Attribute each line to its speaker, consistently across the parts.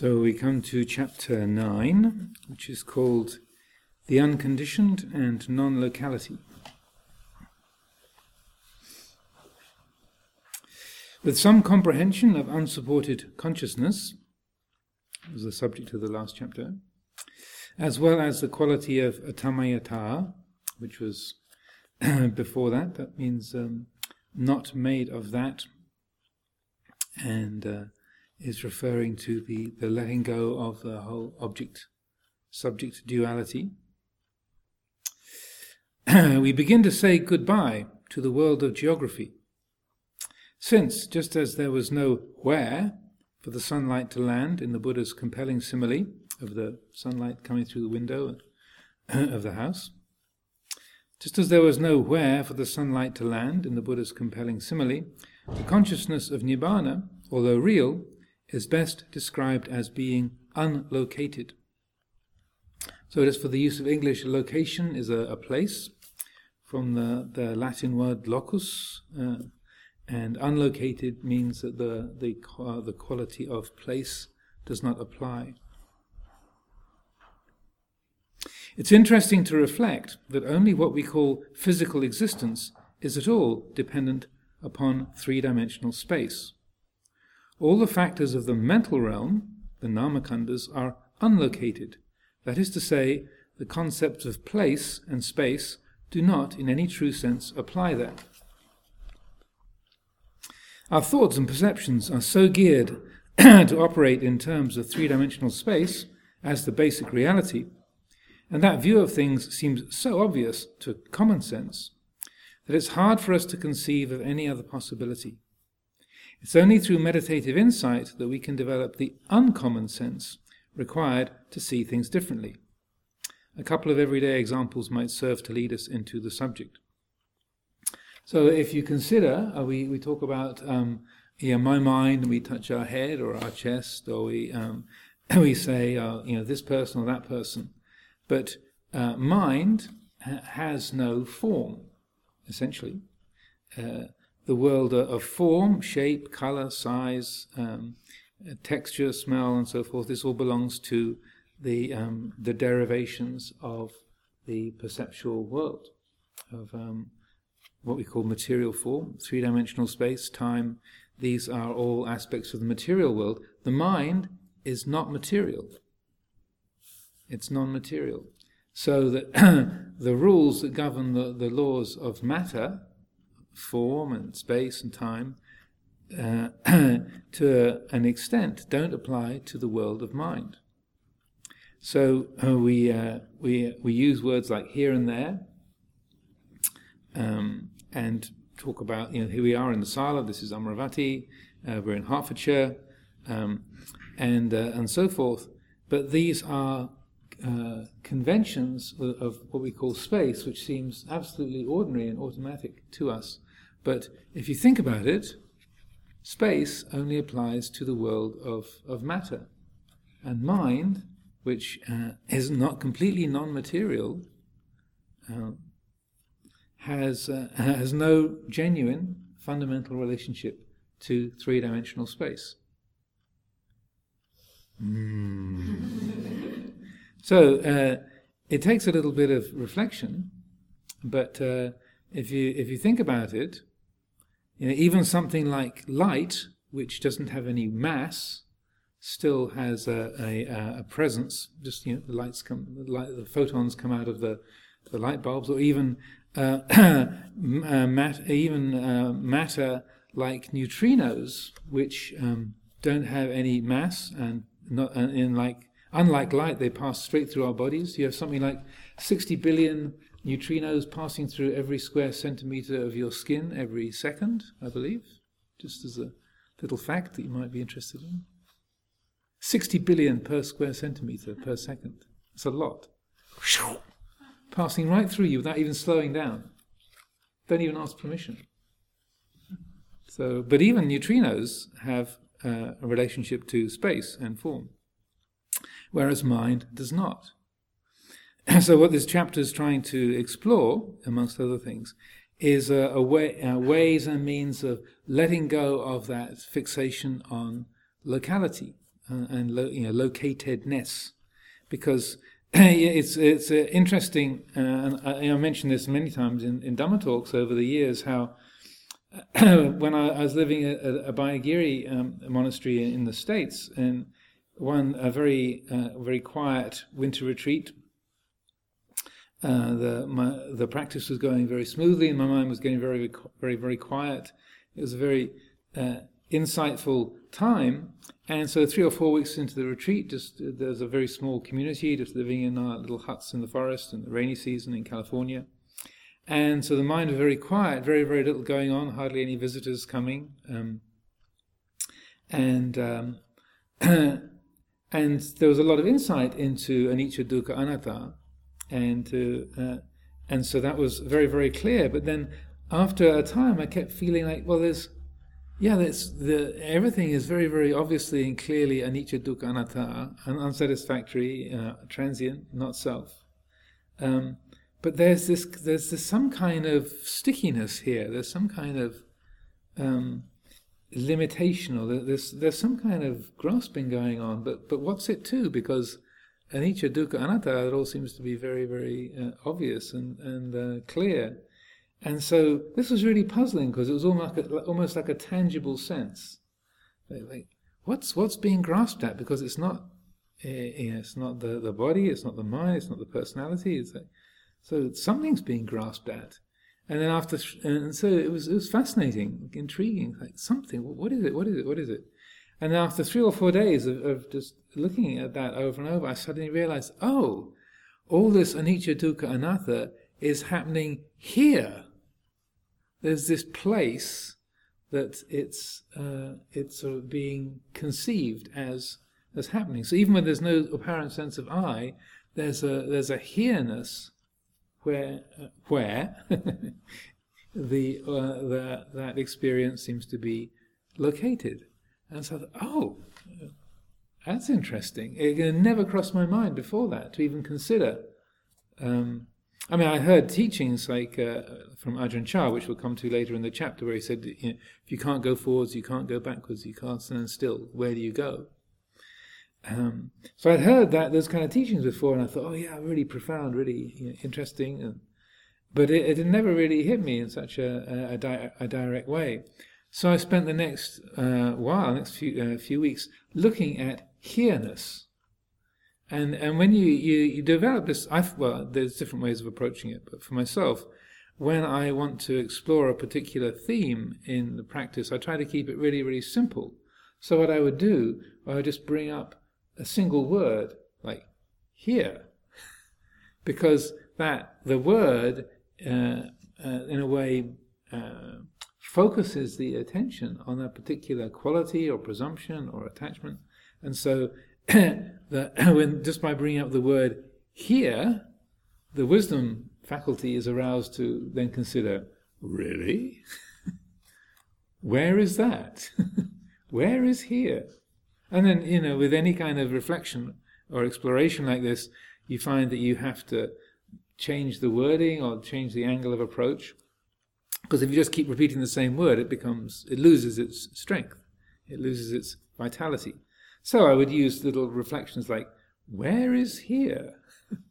Speaker 1: So we come to chapter 9, which is called The Unconditioned and Non Locality. With some comprehension of unsupported consciousness, was the subject of the last chapter, as well as the quality of atammayata, which was before that, that means um, not made of that, and uh, is referring to the, the letting go of the whole object subject duality. we begin to say goodbye to the world of geography. Since, just as there was no where for the sunlight to land in the Buddha's compelling simile of the sunlight coming through the window of the house, just as there was no where for the sunlight to land in the Buddha's compelling simile, the consciousness of Nibbana, although real, is best described as being unlocated. So, just for the use of English, location is a, a place from the, the Latin word locus, uh, and unlocated means that the, the, uh, the quality of place does not apply. It's interesting to reflect that only what we call physical existence is at all dependent upon three dimensional space. All the factors of the mental realm, the namakhandas, are unlocated. That is to say, the concepts of place and space do not, in any true sense, apply there. Our thoughts and perceptions are so geared to operate in terms of three dimensional space as the basic reality, and that view of things seems so obvious to common sense, that it's hard for us to conceive of any other possibility. It's only through meditative insight that we can develop the uncommon sense required to see things differently. A couple of everyday examples might serve to lead us into the subject. So, if you consider, uh, we, we talk about um, yeah, my mind, and we touch our head or our chest, or we, um, we say, uh, you know, this person or that person. But uh, mind ha- has no form, essentially. Uh, the world of form, shape, color, size, um, texture, smell, and so forth. This all belongs to the um, the derivations of the perceptual world, of um, what we call material form, three dimensional space, time. These are all aspects of the material world. The mind is not material. It's non-material. So that the rules that govern the, the laws of matter form and space and time, uh, to an extent, don't apply to the world of mind. So uh, we, uh, we, we use words like here and there um, and talk about, you know, here we are in the Sala, this is Amaravati, uh, we're in Hertfordshire, um, and, uh, and so forth. But these are uh, conventions of, of, what we call space, which seems absolutely ordinary and automatic to us. But if you think about it, space only applies to the world of, of matter. And mind, which uh, is not completely non material, uh, has, uh, has no genuine fundamental relationship to three dimensional space. Mm. So uh, it takes a little bit of reflection, but uh, if you if you think about it, you know, even something like light, which doesn't have any mass, still has a, a, a presence. Just you know, the lights come, the, light, the, photons come out of the the light bulbs, or even uh, uh, mat, even uh, matter like neutrinos, which um, don't have any mass and not in like Unlike light, they pass straight through our bodies. You have something like 60 billion neutrinos passing through every square centimeter of your skin every second, I believe, just as a little fact that you might be interested in. 60 billion per square centimeter per second. It's a lot. Passing right through you without even slowing down. Don't even ask permission. So, but even neutrinos have uh, a relationship to space and form whereas mind does not. so, what this chapter is trying to explore, amongst other things, is a, a way, uh, ways and means of letting go of that fixation on locality. uh, and lo, you know, locatedness, because it's it's uh, interesting, uh, and I, I, mentioned this many times in, in Dhamma talks over the years, how when I, I, was living at a, Abhayagiri um, monastery in, in, the States, and one a very uh, very quiet winter retreat. Uh, the my, the practice was going very smoothly, and my mind was getting very very very quiet. It was a very uh, insightful time, and so three or four weeks into the retreat, just there's a very small community just living in our little huts in the forest in the rainy season in California. And so the mind was very quiet, very, very little going on, hardly any visitors coming. Um, and um, and there was a lot of insight into anicca dukkha anatta, and uh, and so that was very very clear. But then after a time, I kept feeling like, well, there's yeah, there's the everything is very very obviously and clearly anicca dukkha anatta, unsatisfactory, uh, transient, not self. Um, but there's this there's this some kind of stickiness here. There's some kind of um, limitation or there's there's some kind of grasping going on but but what's it to because anicca dukkha anatta it all seems to be very very uh, obvious and and uh, clear. And so this was really puzzling because it was almost like a, almost like a tangible sense. Like, like, what's what's being grasped at? Because it's not uh, it's not the the body it's not the mind it's not the personality it's like, so something's being grasped at. And then after, and so it was, it was fascinating, intriguing, like something, what is it, what is it, what is it? And after three or four days of, of just looking at that over and over, I suddenly realized, oh, all this anicca, dukkha, anatta is happening here. There's this place that it's uh, it's sort of being conceived as as happening. So even when there's no apparent sense of I, there's a there's a here-ness where uh, where the, uh, the that experience seems to be located. And so, I thought, oh, that's interesting. It never crossed my mind before that to even consider. Um, I mean, I heard teachings like uh, from Ajahn Chah, which we'll come to later in the chapter, where he said, you know, if you can't go forwards, you can't go backwards, you can't stand still. Where do you go? Um, so I'd heard that those kind of teachings before, and I thought, oh yeah, really profound, really you know, interesting, and, but it, it never really hit me in such a, a, di- a direct way. So I spent the next uh, while, next few uh, few weeks, looking at here-ness, and and when you you, you develop this, I well, there's different ways of approaching it, but for myself, when I want to explore a particular theme in the practice, I try to keep it really really simple. So what I would do, I would just bring up a single word like here, because that the word uh, uh, in a way uh, focuses the attention on a particular quality or presumption or attachment, and so the, when just by bringing up the word here, the wisdom faculty is aroused to then consider really. Where is that? Where is here? And then, you know, with any kind of reflection or exploration like this, you find that you have to change the wording or change the angle of approach. Because if you just keep repeating the same word, it becomes, it loses its strength, it loses its vitality. So I would use little reflections like, where is here?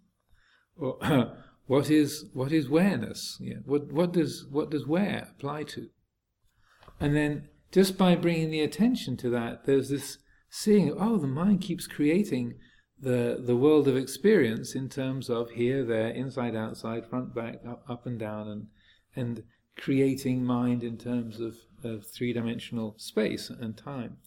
Speaker 1: or what is what is whereness? Yeah. What what does what does where apply to? And then just by bringing the attention to that, there's this seeing, oh, the mind keeps creating the, the world of experience in terms of here, there, inside, outside, front, back, up, up and down, and, and creating mind in terms of, of three dimensional space and time.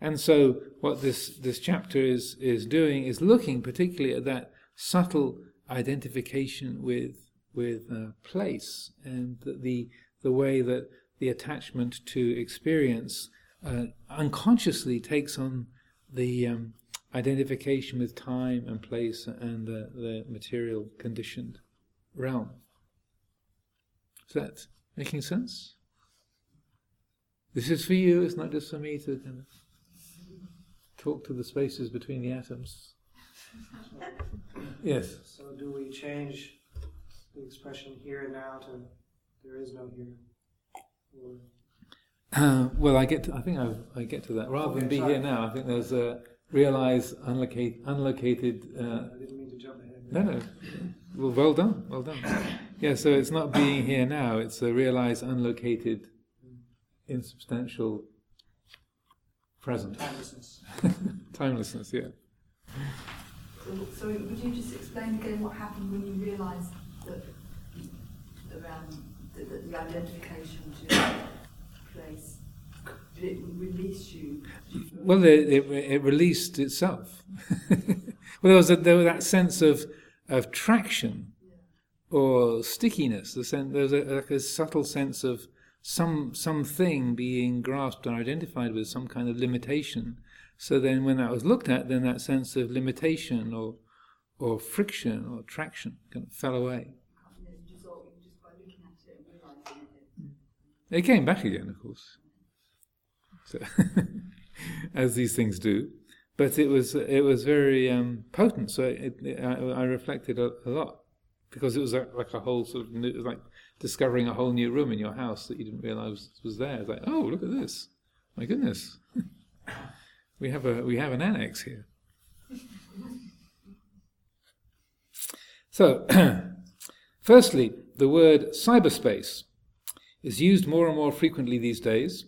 Speaker 1: And so, what this, this chapter is, is doing is looking particularly at that subtle identification with, with uh, place and the, the, way that the attachment to experience uh, unconsciously takes on the um, identification with time and place and the, the material conditioned realm. Is that making sense? This is for you, it's not just for me to kind of talk to the spaces between the atoms. yes.
Speaker 2: So, do we change the expression here and now to there is no here? Or
Speaker 1: uh, well, I get. To, I think I've, i get to that. Rather than be here now, I think there's a realize unlocated, unlocated uh,
Speaker 2: I didn't mean to jump ahead.
Speaker 1: no, no. Well, well done, well done. Yeah, so it's not being here now, it's a realized, unlocated, insubstantial present.
Speaker 2: Timelessness.
Speaker 1: Timelessness, yeah.
Speaker 3: So, so would you just explain again what happened when you realised that around the, the, the identification to your place, did it release you?
Speaker 1: Well, it, it, it released itself. well, there was, a, there was that sense of, of traction or stickiness. The sen- there was a, like a subtle sense of some something being grasped and identified with some kind of limitation. So then, when that was looked at, then that sense of limitation or or friction or traction kind of fell away.
Speaker 3: It
Speaker 1: came back again, of course, so, as these things do. But it was it was very um, potent. So it, it, I, I reflected a, a lot because it was a, like a whole sort of new, like discovering a whole new room in your house that you didn't realize was there. It's like, oh, look at this! My goodness, we have a we have an annex here. So, firstly, the word cyberspace is used more and more frequently these days.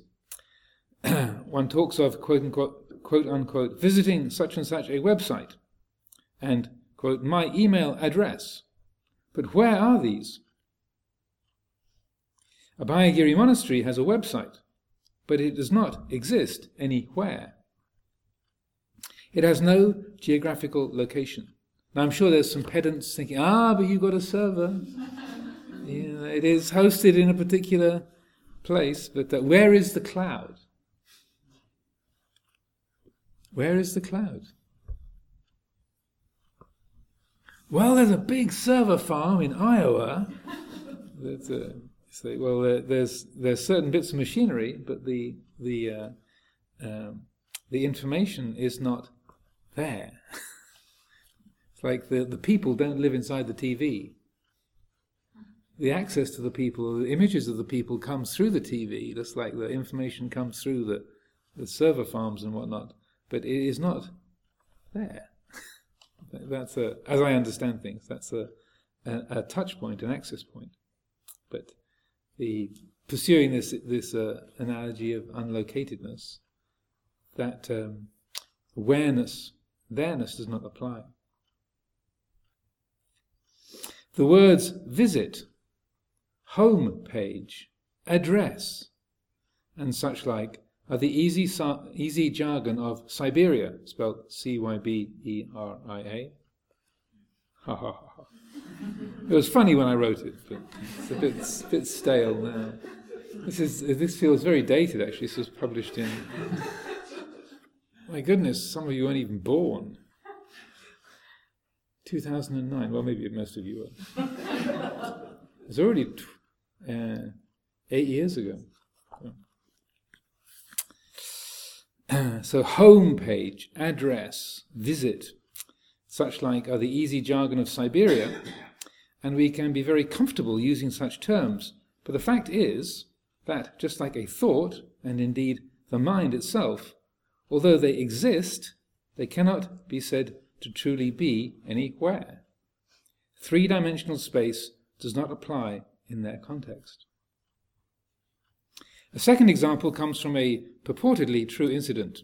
Speaker 1: One talks of quote unquote, quote unquote visiting such and such a website and quote my email address. But where are these? Abhayagiri Monastery has a website, but it does not exist anywhere. It has no geographical location. Now, I'm sure there's some pedants thinking, ah, but you've got a server. yeah, it is hosted in a particular place, but uh, where is the cloud? Where is the cloud? Well, there's a big server farm in Iowa. That's, uh, say, well, there, there's there's certain bits of machinery, but the the uh, um, the information is not there. it's like the the people don't live inside the TV. The access to the people, the images of the people comes through the TV, just like the information comes through the the server farms and whatnot, but it is not there. that's a, as I understand things, that's a, a, a touch point, an access point. But the pursuing this this uh, analogy of unlocatedness, that um, awareness, there-ness does not apply. The words visit, home page, address, and such like are the easy, easy jargon of Cyberia, spelled C Y B E R I A. Ha ha ha. It was funny when I wrote it, but it's a bit, a bit stale now. This is this feels very dated. Actually, this was published in. My goodness, some of you weren't even born. 2009. Well, maybe most of you were. It's already t- uh, eight years ago. so, home page, address, visit, such like are the easy jargon of Cyberia, and we can be very comfortable using such terms. But the fact is that, just like a thought, and indeed the mind itself, although they exist, they cannot be said to truly be anywhere. Three dimensional space does not apply in their context. A second example comes from a purportedly true incident.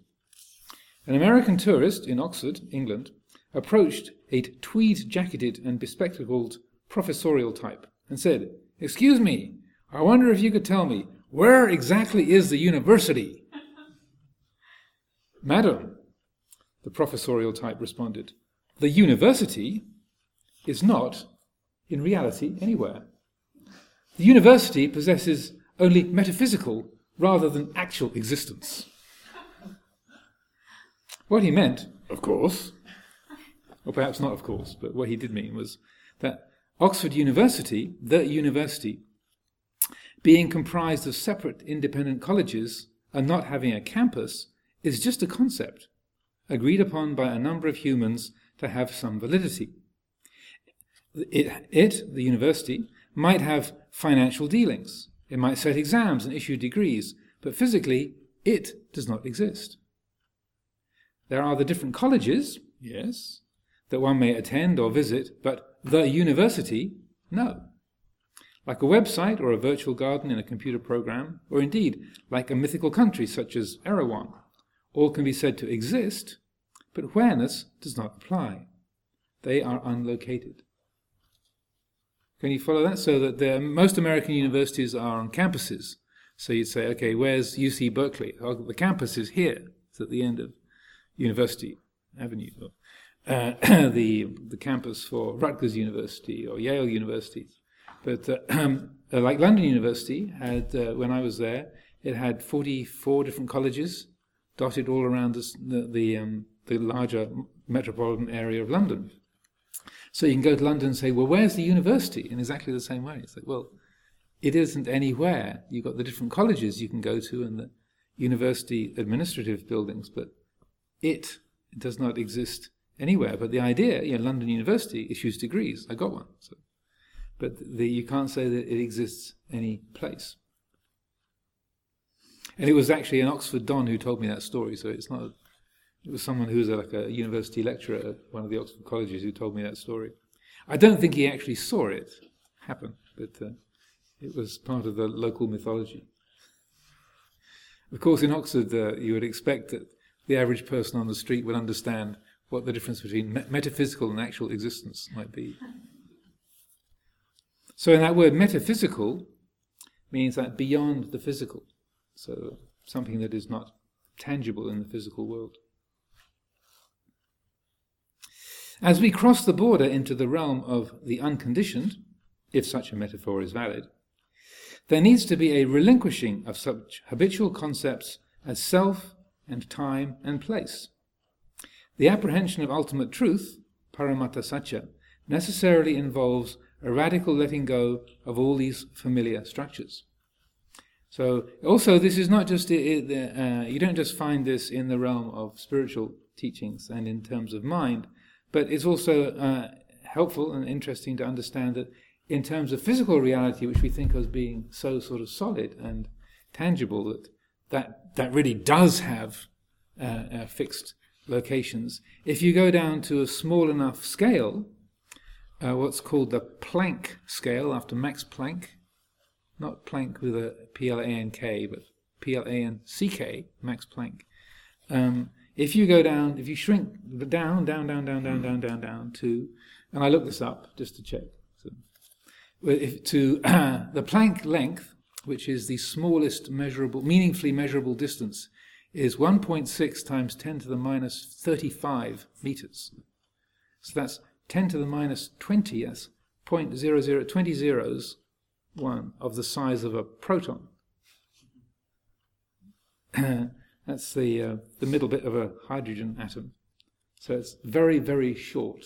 Speaker 1: An American tourist in Oxford, England, approached a tweed jacketed and bespectacled professorial type and said, Excuse me, I wonder if you could tell me, where exactly is the university? Madam, the professorial type responded, the university is not, in reality, anywhere. The university possesses only metaphysical rather than actual existence. What he meant, of course, or perhaps not of course, but what he did mean was that Oxford University, the university, being comprised of separate independent colleges and not having a campus, is just a concept agreed upon by a number of humans to have some validity. It, it, the university, might have financial dealings, it might set exams and issue degrees, but physically, it does not exist. There are the different colleges, yes, that one may attend or visit, but the university, no. Like a website or a virtual garden in a computer program, or indeed like a mythical country such as Erewhon, all can be said to exist, but whereness does not apply. They are unlocated. Can you follow that? So that most American universities are on campuses. So you'd say, okay, where's UC Berkeley? Oh, the campus is here. It's at the end of University Avenue. Uh, the the campus for Rutgers University or Yale University. But uh, uh, like London University had, uh, when I was there, it had 44 different colleges dotted all around the the, um, the larger metropolitan area of London. So you can go to London and say, well, where's the university? In exactly the same way. It's like, well, it isn't anywhere. You've got the different colleges you can go to and the university administrative buildings, but it does not exist anywhere. But the idea, you know, London University issues degrees. I got one. So. But the, you can't say that it exists any place. And it was actually an Oxford Don who told me that story, so it's not. It was someone who was a, like a university lecturer at one of the Oxford colleges who told me that story. I don't think he actually saw it happen, but uh, it was part of the local mythology. Of course, in Oxford, uh, you would expect that the average person on the street would understand what the difference between me- metaphysical and actual existence might be. So, in that word metaphysical means that beyond the physical, so something that is not tangible in the physical world. As we cross the border into the realm of the unconditioned, if such a metaphor is valid, there needs to be a relinquishing of such habitual concepts as self and time and place. The apprehension of ultimate truth, paramattha satya, necessarily involves a radical letting go of all these familiar structures. So, also, this is not just, uh, you don't just find this in the realm of spiritual teachings and in terms of mind, but it's also uh, helpful and interesting to understand that in terms of physical reality, which we think of as being so sort of solid and tangible, that that, that really does have uh, uh, fixed locations. If you go down to a small enough scale, uh, what's called the Planck scale after Max Planck, not plank with a P L A N K, but P L A N C K, Max Planck. Um, if you go down, if you shrink down, down, down, down, down, down, down, down to, and I looked this up just to check, so, if, to the Planck length, which is the smallest measurable, meaningfully measurable distance, is 1.6 times 10 to the minus 35 meters. So that's 10 to the minus 20, that's 0.00, 20 zeros, one of the size of a proton. that's the, uh, the middle bit of a hydrogen atom. So it's very, very short.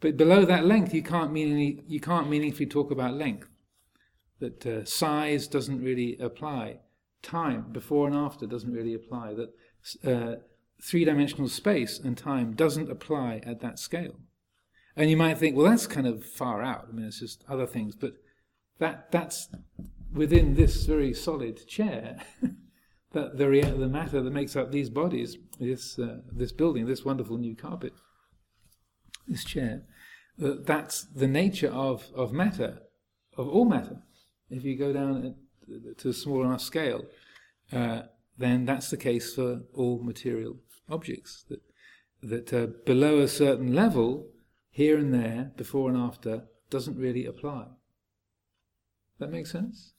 Speaker 1: But below that length, you can't, mean any, you can't meaningfully talk about length. That uh, size doesn't really apply. Time, before and after, doesn't really apply. That uh, three dimensional space and time doesn't apply at that scale. And you might think, well, that's kind of far out. I mean, it's just other things. But that that's within this very solid chair. that the, the matter that makes up these bodies, this, uh, this building, this wonderful new carpet, this chair, uh, that's the nature of, of matter, of all matter. If you go down to a small enough scale, uh, then that's the case for all material objects. That, that uh, below a certain level, here and there, before and after, doesn't really apply. That makes sense?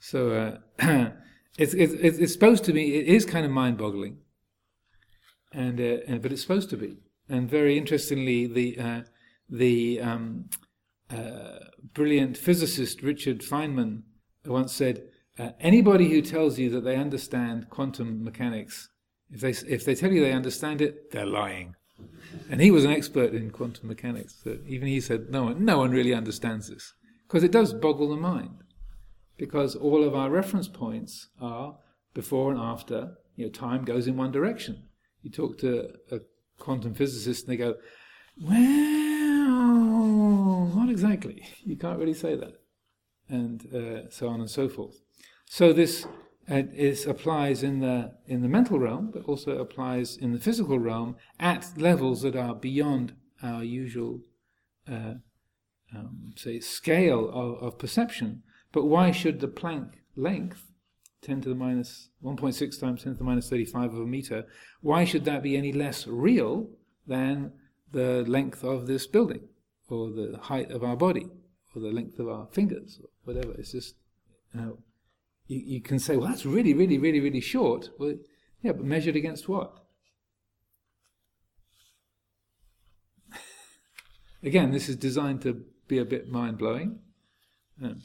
Speaker 1: So uh, it's, it's, it's supposed to be, it is kind of mind boggling, and, uh, and, but it's supposed to be. And very interestingly, the, uh, the um, uh, brilliant physicist Richard Feynman once said, uh, anybody who tells you that they understand quantum mechanics, if they, if they tell you they understand it, they're lying. And he was an expert in quantum mechanics. So even he said, no one, no one really understands this. Because it does boggle the mind. Because all of our reference points are before and after, you know, time goes in one direction. You talk to a quantum physicist and they go, well, not exactly. You can't really say that. And uh, so on and so forth. So this it is, applies in the in the mental realm, but also applies in the physical realm at levels that are beyond our usual, uh, um, say, scale of, of perception. But why should the Planck length, 10 to the minus 1.6 times 10 to the minus 35 of a meter, why should that be any less real than the length of this building, or the height of our body, or the length of our fingers, or whatever? It's just, you know, you, you can say, well, that's really, really, really, really short. Well, yeah, but measured against what? Again, this is designed to be a bit mind blowing, um,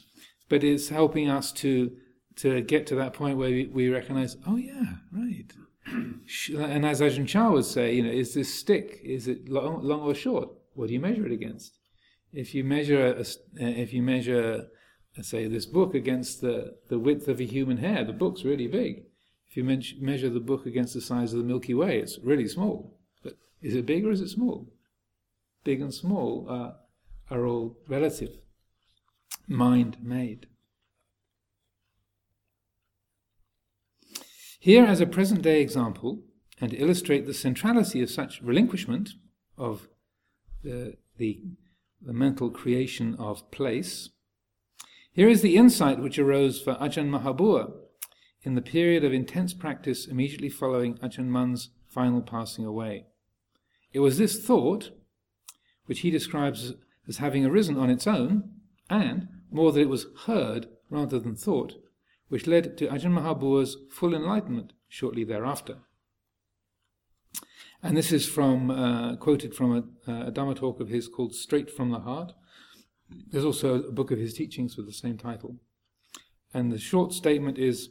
Speaker 1: but it's helping us to to get to that point where we, recognize, oh yeah, right. and as Ajahn Chah would say, you know, is this stick? Is it long, long or short? What do you measure it against? If you measure a, uh, if you measure uh, say this book against the, the width of a human hair, the book's really big. If you me- measure the book against the size of the Milky Way, it's really small. But is it big or is it small? Big and small are, are all relative, mind made. Here, as a present day example, and to illustrate the centrality of such relinquishment of the, the, the mental creation of place, here is the insight which arose for Ajahn Mahabua in the period of intense practice immediately following Ajahn Mun's final passing away. It was this thought, which he describes as having arisen on its own, and more that it was heard rather than thought, which led to Ajahn Mahabua's full enlightenment shortly thereafter. And this is from uh, quoted from a, a Dhamma talk of his called Straight from the Heart, there's also a book of his teachings with the same title. And the short statement is,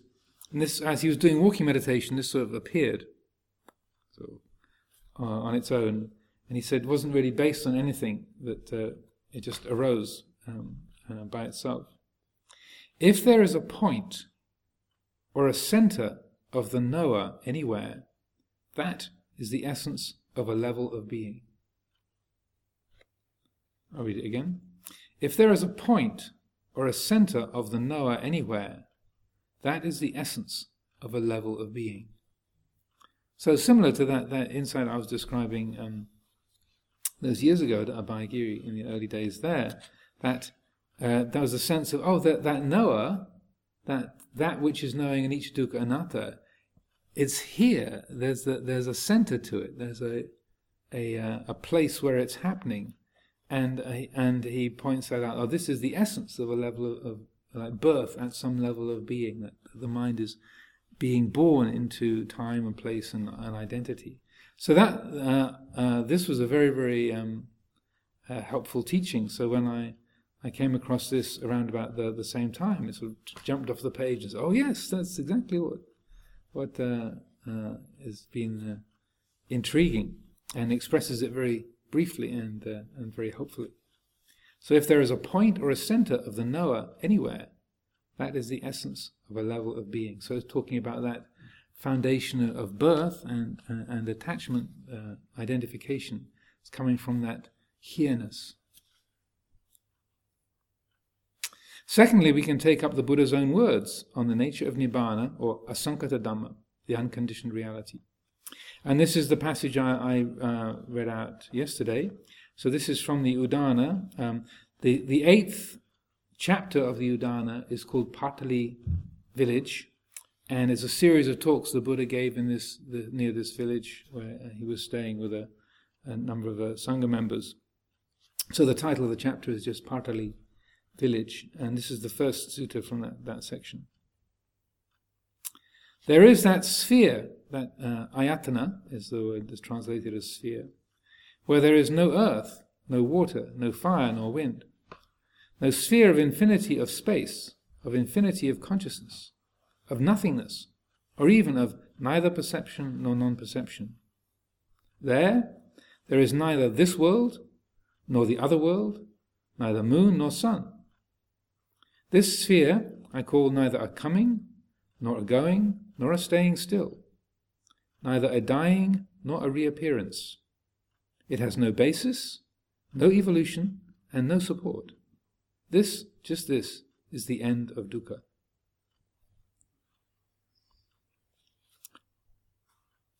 Speaker 1: this, as he was doing walking meditation, this sort of appeared so, uh, on its own. And he said it wasn't really based on anything, that uh, it just arose um, uh, by itself. If there is a point or a center of the knower anywhere, that is the essence of a level of being. I'll read it again. If there is a point or a center of the knower anywhere, that is the essence of a level of being. So similar to that, that insight I was describing um, those years ago at Abhayagiri in the early days there, that uh, there was a sense of, oh, that, that knower, that, that which is knowing anicca dukkha anatta, it's here. There's there's a center to it. There's a, a, uh, a place where it's happening and uh, and he points that out. Oh, this is the essence of a level of, of like birth at some level of being that the mind is being born into time and place and, and identity. So that uh, uh, this was a very very um, uh, helpful teaching. So when I I came across this around about the, the same time, it sort of jumped off the page and said, "Oh yes, that's exactly what what uh, uh, has been intriguing," and expresses it very briefly and, uh, and very hopefully. So if there is a point or a center of the knower anywhere, that is the essence of a level of being. So it's talking about that foundation of birth and, uh, and attachment, uh, identification. It's coming from that here-ness. Secondly, we can take up the Buddha's own words on the nature of Nibbana or Asankhata Dhamma, the unconditioned reality. And this is the passage I, I uh, read out yesterday. So this is from the Udana. Um, the, the eighth chapter of the Udana is called Patali village, and it's a series of talks the Buddha gave in this the, near this village where he was staying with a, a number of uh, sangha members. So the title of the chapter is just Patali village, and this is the first sutta from that, that section. There is that sphere that uh, ayatana is the word that's translated as sphere, where there is no earth, no water, no fire, nor wind, no sphere of infinity of space, of infinity of consciousness, of nothingness, or even of neither perception nor non perception. There, there is neither this world nor the other world, neither moon nor sun. This sphere I call neither a coming, nor a going, nor a staying still neither a dying nor a reappearance. It has no basis, no evolution, and no support. This, just this, is the end of dukkha.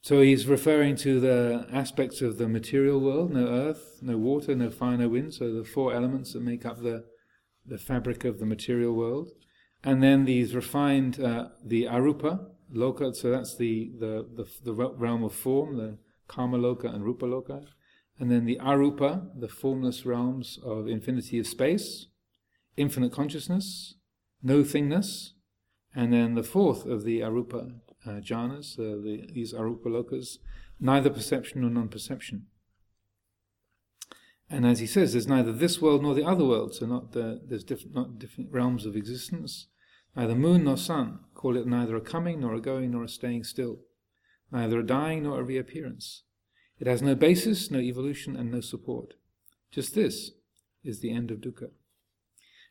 Speaker 1: so he's referring to the aspects of the material world no earth, no water, no fire, no wind, so the four elements that make up the, the fabric of the material world. And then these refined, uh, the arupa, loka, so that's the, the, the, the realm of form, the kama loka and rupa loka. And then the arupa, the formless realms of infinity of space, infinite consciousness, no thingness. And then the fourth of the arupa uh, jhanas, uh, the, these arupa lokas, neither perception nor non perception. And as he says, there's neither this world nor the other world, so not the, there's not different realms of existence. Neither moon nor sun, call it neither a coming nor a going nor a staying still, neither a dying nor a reappearance. It has no basis, no evolution, and no support. Just this is the end of dukkha.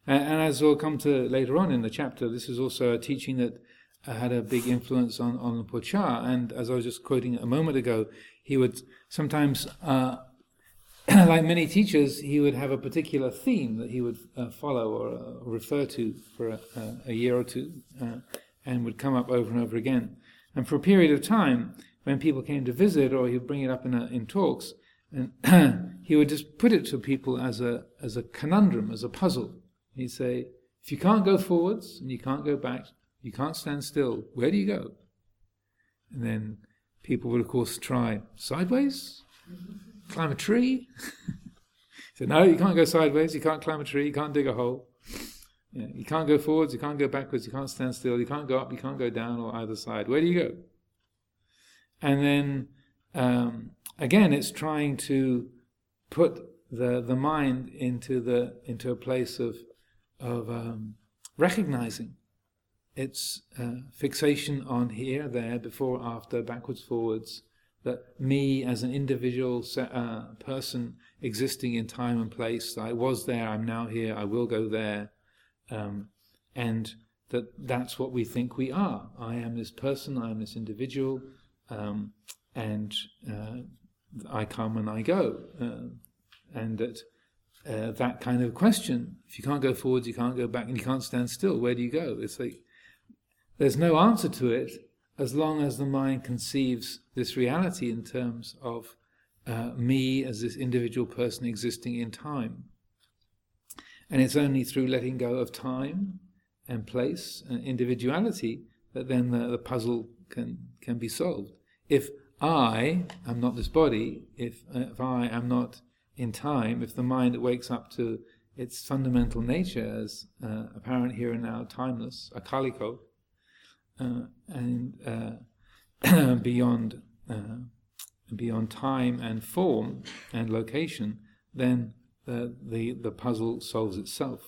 Speaker 1: And, and as we'll come to later on in the chapter, this is also a teaching that uh, had a big influence on, on Por Chah. And as I was just quoting a moment ago, he would sometimes, uh, like many teachers, he would have a particular theme that he would uh, follow or uh, refer to for a, a year or two uh, and would come up over and over again. And for a period of time, when people came to visit, or he would bring it up in, a, in talks, and he would just put it to people as a, as a conundrum, as a puzzle. He'd say, if you can't go forwards and you can't go back, you can't stand still. Where do you go? And then people would, of course, try sideways, climb a tree. so no, you can't go sideways. You can't climb a tree. You can't dig a hole. You can't go forwards. You can't go backwards. You can't stand still. You can't go up. You can't go down or either side. Where do you go? And then um, again, it's trying to put the the mind into the into a place of of um, recognizing it's uh, fixation on here, there, before, after, backwards, forwards. That me as an individual uh, person existing in time and place, I was there, I'm now here, I will go there, um, and that that's what we think we are. I am this person, I am this individual, um, and uh, I come and I go, uh, and that uh, that kind of question. If you can't go forwards, you can't go back, and you can't stand still. Where do you go? It's like there's no answer to it as long as the mind conceives this reality in terms of uh, me as this individual person existing in time. And it's only through letting go of time and place and individuality that then the, the puzzle can, can be solved. If I am not this body, if, uh, if I am not in time, if the mind wakes up to its fundamental nature as uh, apparent here and now, timeless, akaliko, and uh, beyond uh, beyond time and form and location, then the, the, the puzzle solves itself.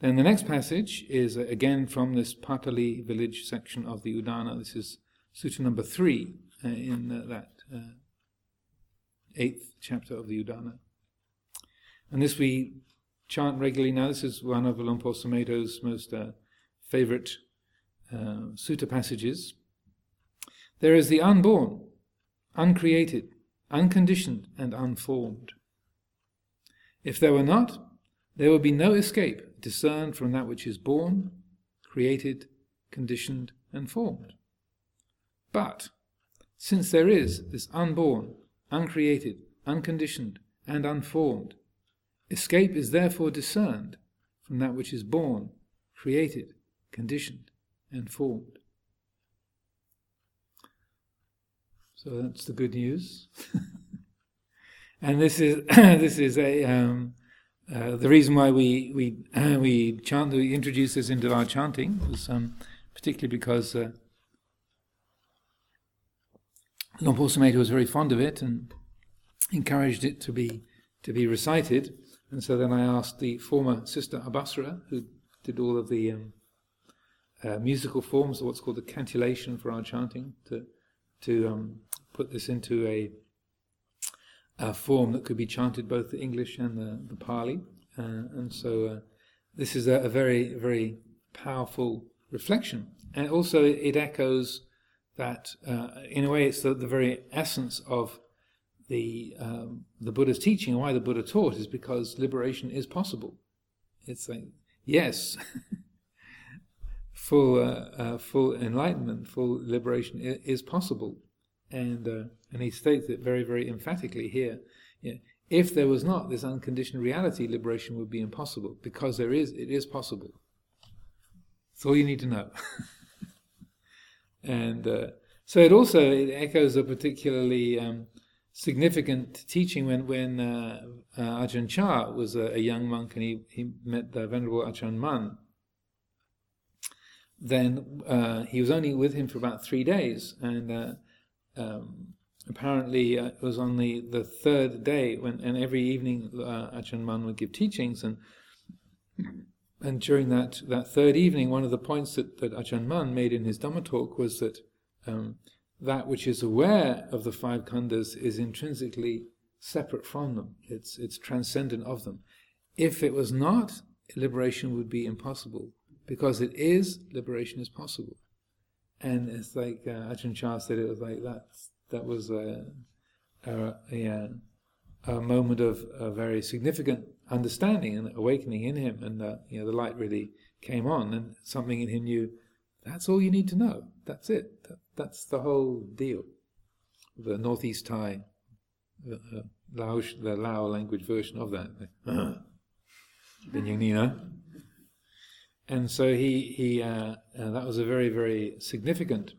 Speaker 1: Then the next passage is again from this Patali village section of the Udana. This is sutta number three uh, in uh, that uh, eighth chapter of the Udana. And this we chant regularly now. This is one of Por Sumedho's most favorite uh, sutta passages. There is the unborn, uncreated, unconditioned, and unformed. If there were not, there would be no escape discerned from that which is born, created, conditioned, and formed. But, since there is this unborn, uncreated, unconditioned, and unformed, escape is therefore discerned from that which is born, created, conditioned and formed. So that's the good news. and this is this is a um, uh, the reason why we we uh, we chant we introduce this into our chanting was um, particularly because uh, Sumedho was very fond of it and encouraged it to be to be recited. And so then I asked the former sister Abasra, who did all of the um, uh, musical forms, what's called the cantillation for our chanting, to to um, put this into a, a, form that could be chanted both the English and the, the Pali. Uh, and so uh, this is a, a, very, very powerful reflection. And also it echoes that, uh, in a way, it's the, the, very essence of the, um, the Buddha's teaching. Why the Buddha taught is because liberation is possible. It's like, yes. full uh, uh, full enlightenment, full liberation is possible, and uh, and he states it very very emphatically here. Yeah. If there was not this unconditioned reality, liberation would be impossible. Because there is, it is possible. That's all you need to know. and uh, so it also it echoes a particularly um, significant teaching when when uh, uh, Ajahn Chah was a, a, young monk and he, he met the Venerable Ajahn Mun. Then uh, he was only with him for about three days, and uh, um, apparently uh, it was on the, the third day when, and every evening uh, Ajahn Mun would give teachings, and and during that, that third evening, one of the points that, that Ajahn Mun made in his Dhamma talk was that um, that which is aware of the five khandhas is intrinsically separate from them. It's it's transcendent of them. If it was not, liberation would be impossible. Because it is, liberation is possible. And it's like uh, Ajahn Chah said, it was like that's that was a, a, a, a moment of a very significant understanding and awakening in him, and uh, you know the light really came on, and something in him knew that's all you need to know. That's it. That, that's the whole deal. The Northeast Thai, the, uh, Lao, the Lao language version of that. and so he he uh, uh, that was a very very significant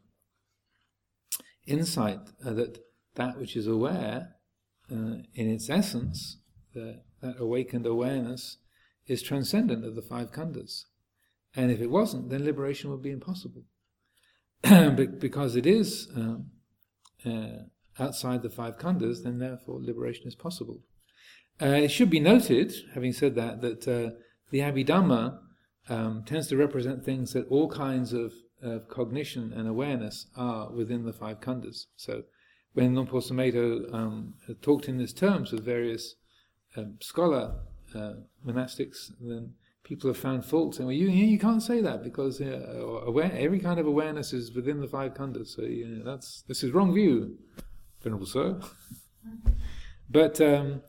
Speaker 1: insight uh, that that which is aware, uh, in its essence, the, that awakened awareness, is transcendent of the five khandhas. And if it wasn't, then liberation would be impossible. but because it is um, uh, outside the five khandhas, then therefore liberation is possible. Uh, it should be noted, having said that, that the Abhidhamma um, tends to represent things that all kinds of of cognition and awareness are within the five khandhas. So when Luang Por Sumedho um, talked in these terms with various um, scholar uh, monastics, then people have found fault saying, well, you, you can't say that because uh, aware, every kind of awareness is within the five khandhas. So you know, that's, this is wrong view, Venerable Sir. but um,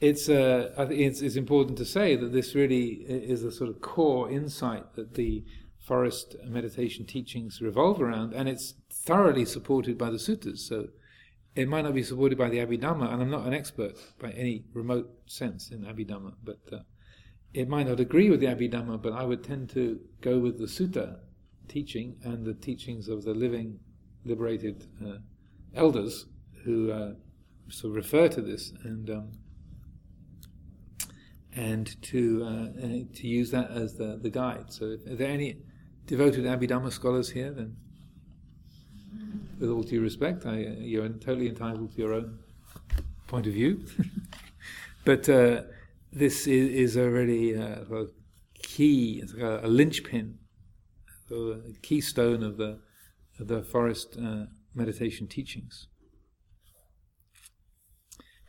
Speaker 1: it's, uh, I think it's, it's important to say that this really is a sort of core insight that the forest meditation teachings revolve around, and it's thoroughly supported by the suttas. So it might not be supported by the Abhidhamma, and I'm not an expert by any remote sense in Abhidhamma, but uh, it might not agree with the Abhidhamma, but I would tend to go with the sutta teaching and the teachings of the living, liberated uh, elders who uh, sort of refer to this and um, and to uh, to use that as the, the guide. So, are there any devoted Abhidhamma scholars here, then with all due respect, I, you're totally entitled to your own point of view. but uh, this is, is a really uh, a key, a, a linchpin, a keystone of the of the forest uh, meditation teachings.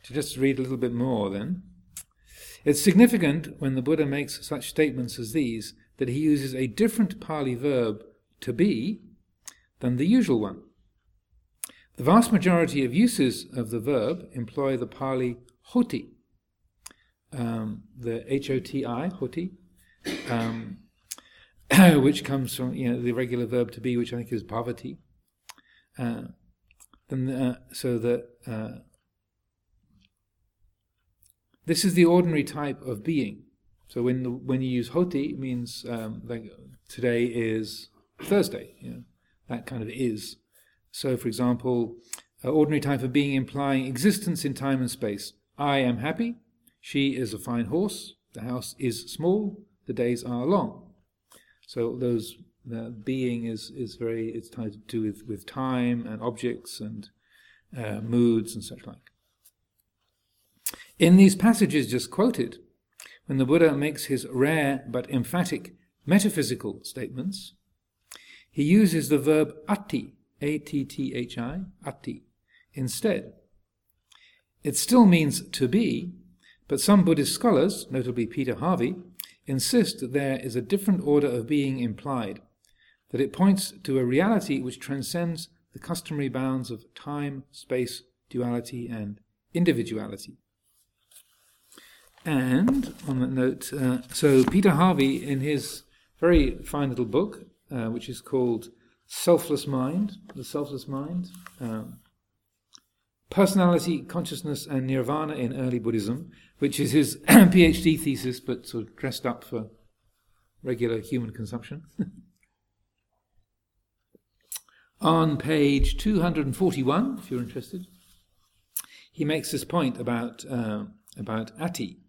Speaker 1: To just read a little bit more, then. It's significant when the Buddha makes such statements as these that he uses a different Pali verb, to be, than the usual one. The vast majority of uses of the verb employ the Pali hoti, um, the H-O-T-I, hoti, um, which comes from you know the regular verb to be, which I think is bhavati. Uh, uh, so that uh, this is the ordinary type of being. So when the, when you use hoti, it means um, like today is Thursday. You know, that kind of is. So, for example, uh, ordinary type of being implying existence in time and space. I am happy. She is a fine horse. The house is small. The days are long. So those being is is very it's tied to do with with time and objects and uh, moods and such like. In these passages just quoted, when the Buddha makes his rare but emphatic metaphysical statements, he uses the verb atthi, A-T-T-H-I, atthi, instead. It still means to be, but some Buddhist scholars, notably Peter Harvey, insist that there is a different order of being implied, that it points to a reality which transcends the customary bounds of time, space, duality, and individuality. And on that note, uh, so Peter Harvey, in his very fine little book, uh, which is called Selfless Mind, the Selfless Mind, um, Personality, Consciousness, and Nirvana in Early Buddhism, which is his PhD thesis, but sort of dressed up for regular human consumption. On page 241, if you're interested, he makes this point about, uh, about atthi.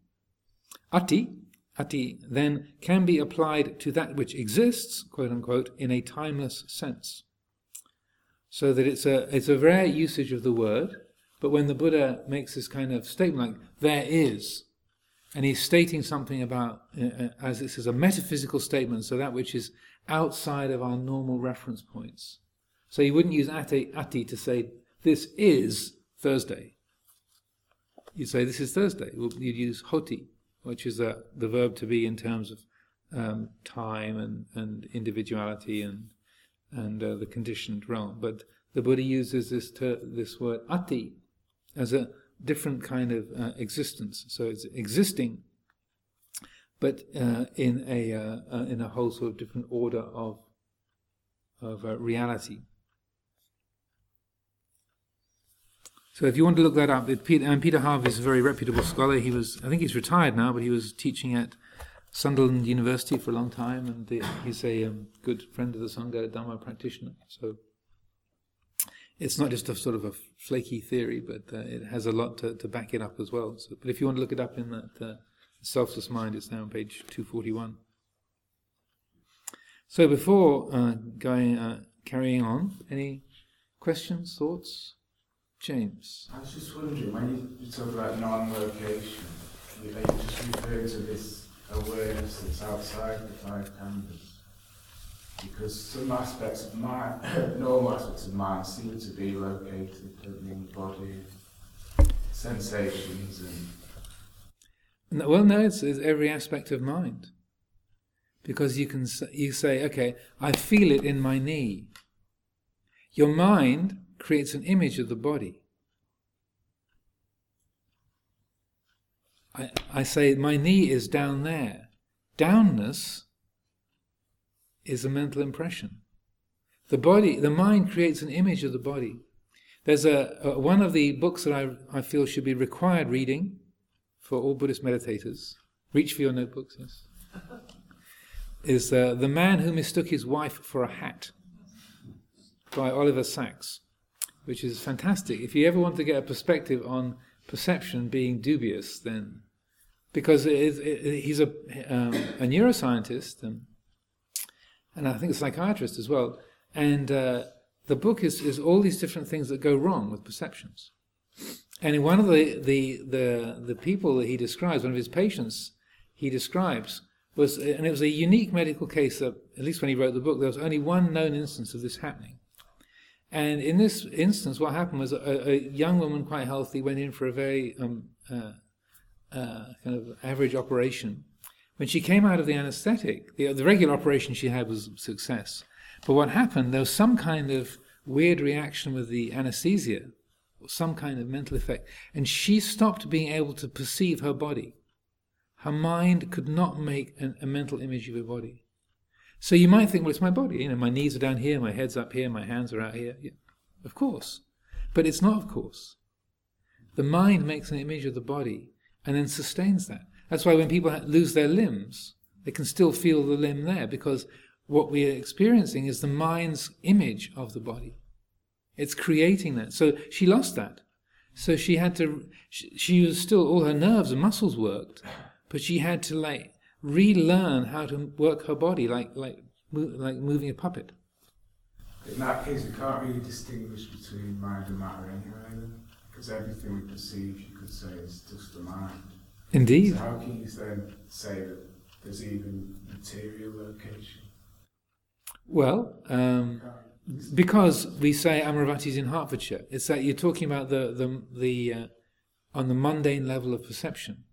Speaker 1: Atthi, atthi then can be applied to that which exists, quote unquote, in a timeless sense. So that it's a, it's a rare usage of the word, but when the Buddha makes this kind of statement like, there is, and he's stating something about, uh, uh as this is a metaphysical statement, so that which is outside of our normal reference points. So you wouldn't use atthi, atthi to say, this is Thursday. You'd say, this is Thursday. You'd use hoti, which is uh, the verb to be in terms of um, time and, and individuality and, and uh, the conditioned realm. But the Buddha uses this, ter- this word atthi as a different kind of uh, existence. So it's existing, but uh, in a uh, uh, in a whole sort of different order of of reality. So if you want to look that up, Peter, and Peter Harvey is a very reputable scholar. He was, I think he's retired now, but he was teaching at Sunderland University for a long time, and the, he's a um, good friend of the Sangha Dhamma practitioner. So it's not just a sort of a flaky theory, but uh, it has a lot to, to back it up as well. So, but if you want to look it up in that uh, selfless mind, it's now on page 241. So before uh, going uh, carrying on, any questions, thoughts? James.
Speaker 4: I was just wondering, when you, talk about non-location, are you just referring to this awareness that's outside the five khandhas? Because some aspects of mind, normal aspects of mind, seem to be located in the body, sensations and.
Speaker 1: well, no, it's, it's every aspect of mind. Because you can you say, okay, I feel it in my knee. Your mind creates an image of the body. I, I say, my knee is down there. Downness is a mental impression. The body, the mind creates an image of the body. There's a, a, one of the books that I, I feel should be required reading for all Buddhist meditators. Reach for your notebooks, yes. Is uh, The Man Who Mistook His Wife for a Hat by Oliver Sacks which is fantastic. If you ever want to get a perspective on perception being dubious, then because it he's a, um, a neuroscientist and, and I think a psychiatrist as well, and uh, the book is, is all these different things that go wrong with perceptions. And in one of the, the, the, the people that he describes, one of his patients he describes, was, and it was a unique medical case that, at least when he wrote the book, there was only one known instance of this happening. And in this instance, what happened was a, a young woman, quite healthy, went in for a very um, uh, uh, kind of average operation. When she came out of the anesthetic, the, the regular operation she had was a success. But what happened, there was some kind of weird reaction with the anesthesia, some kind of mental effect, and she stopped being able to perceive her body. Her mind could not make an, a mental image of her body. So you might think, well, it's my body. You know, my knees are down here, my head's up here, my hands are out here. Yeah, of course. But it's not of course. The mind makes an image of the body and then sustains that. That's why when people lose their limbs, they can still feel the limb there because what we are experiencing is the mind's image of the body. It's creating that. So she lost that. So she had to, she, she was still, all her nerves and muscles worked, but she had to like relearn how to work her body like like like moving a puppet.
Speaker 4: In that case, we can't really distinguish between mind and matter anyway, because everything we perceive, you could say, is just the mind.
Speaker 1: Indeed.
Speaker 4: So how can you then say that there's even material location?
Speaker 1: Well, um, because we say Amaravati is in Hertfordshire, it's that you're talking about the the the uh, on the mundane level of perception.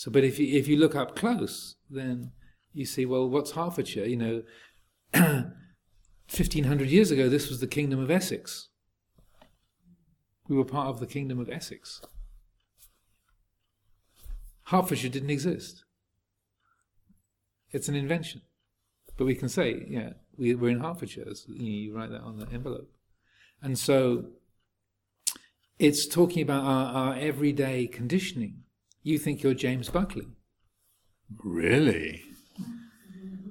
Speaker 1: So, but if you if you look up close, then you see, well, what's Hertfordshire? You know, fifteen hundred years ago, this was the kingdom of Essex. We were part of the kingdom of Essex. Hertfordshire didn't exist. It's an invention But we can say, yeah, we, we're in Hertfordshire. So, you, you write that on the envelope. And so it's talking about our, our everyday conditioning. You think you're James Buckley. Really?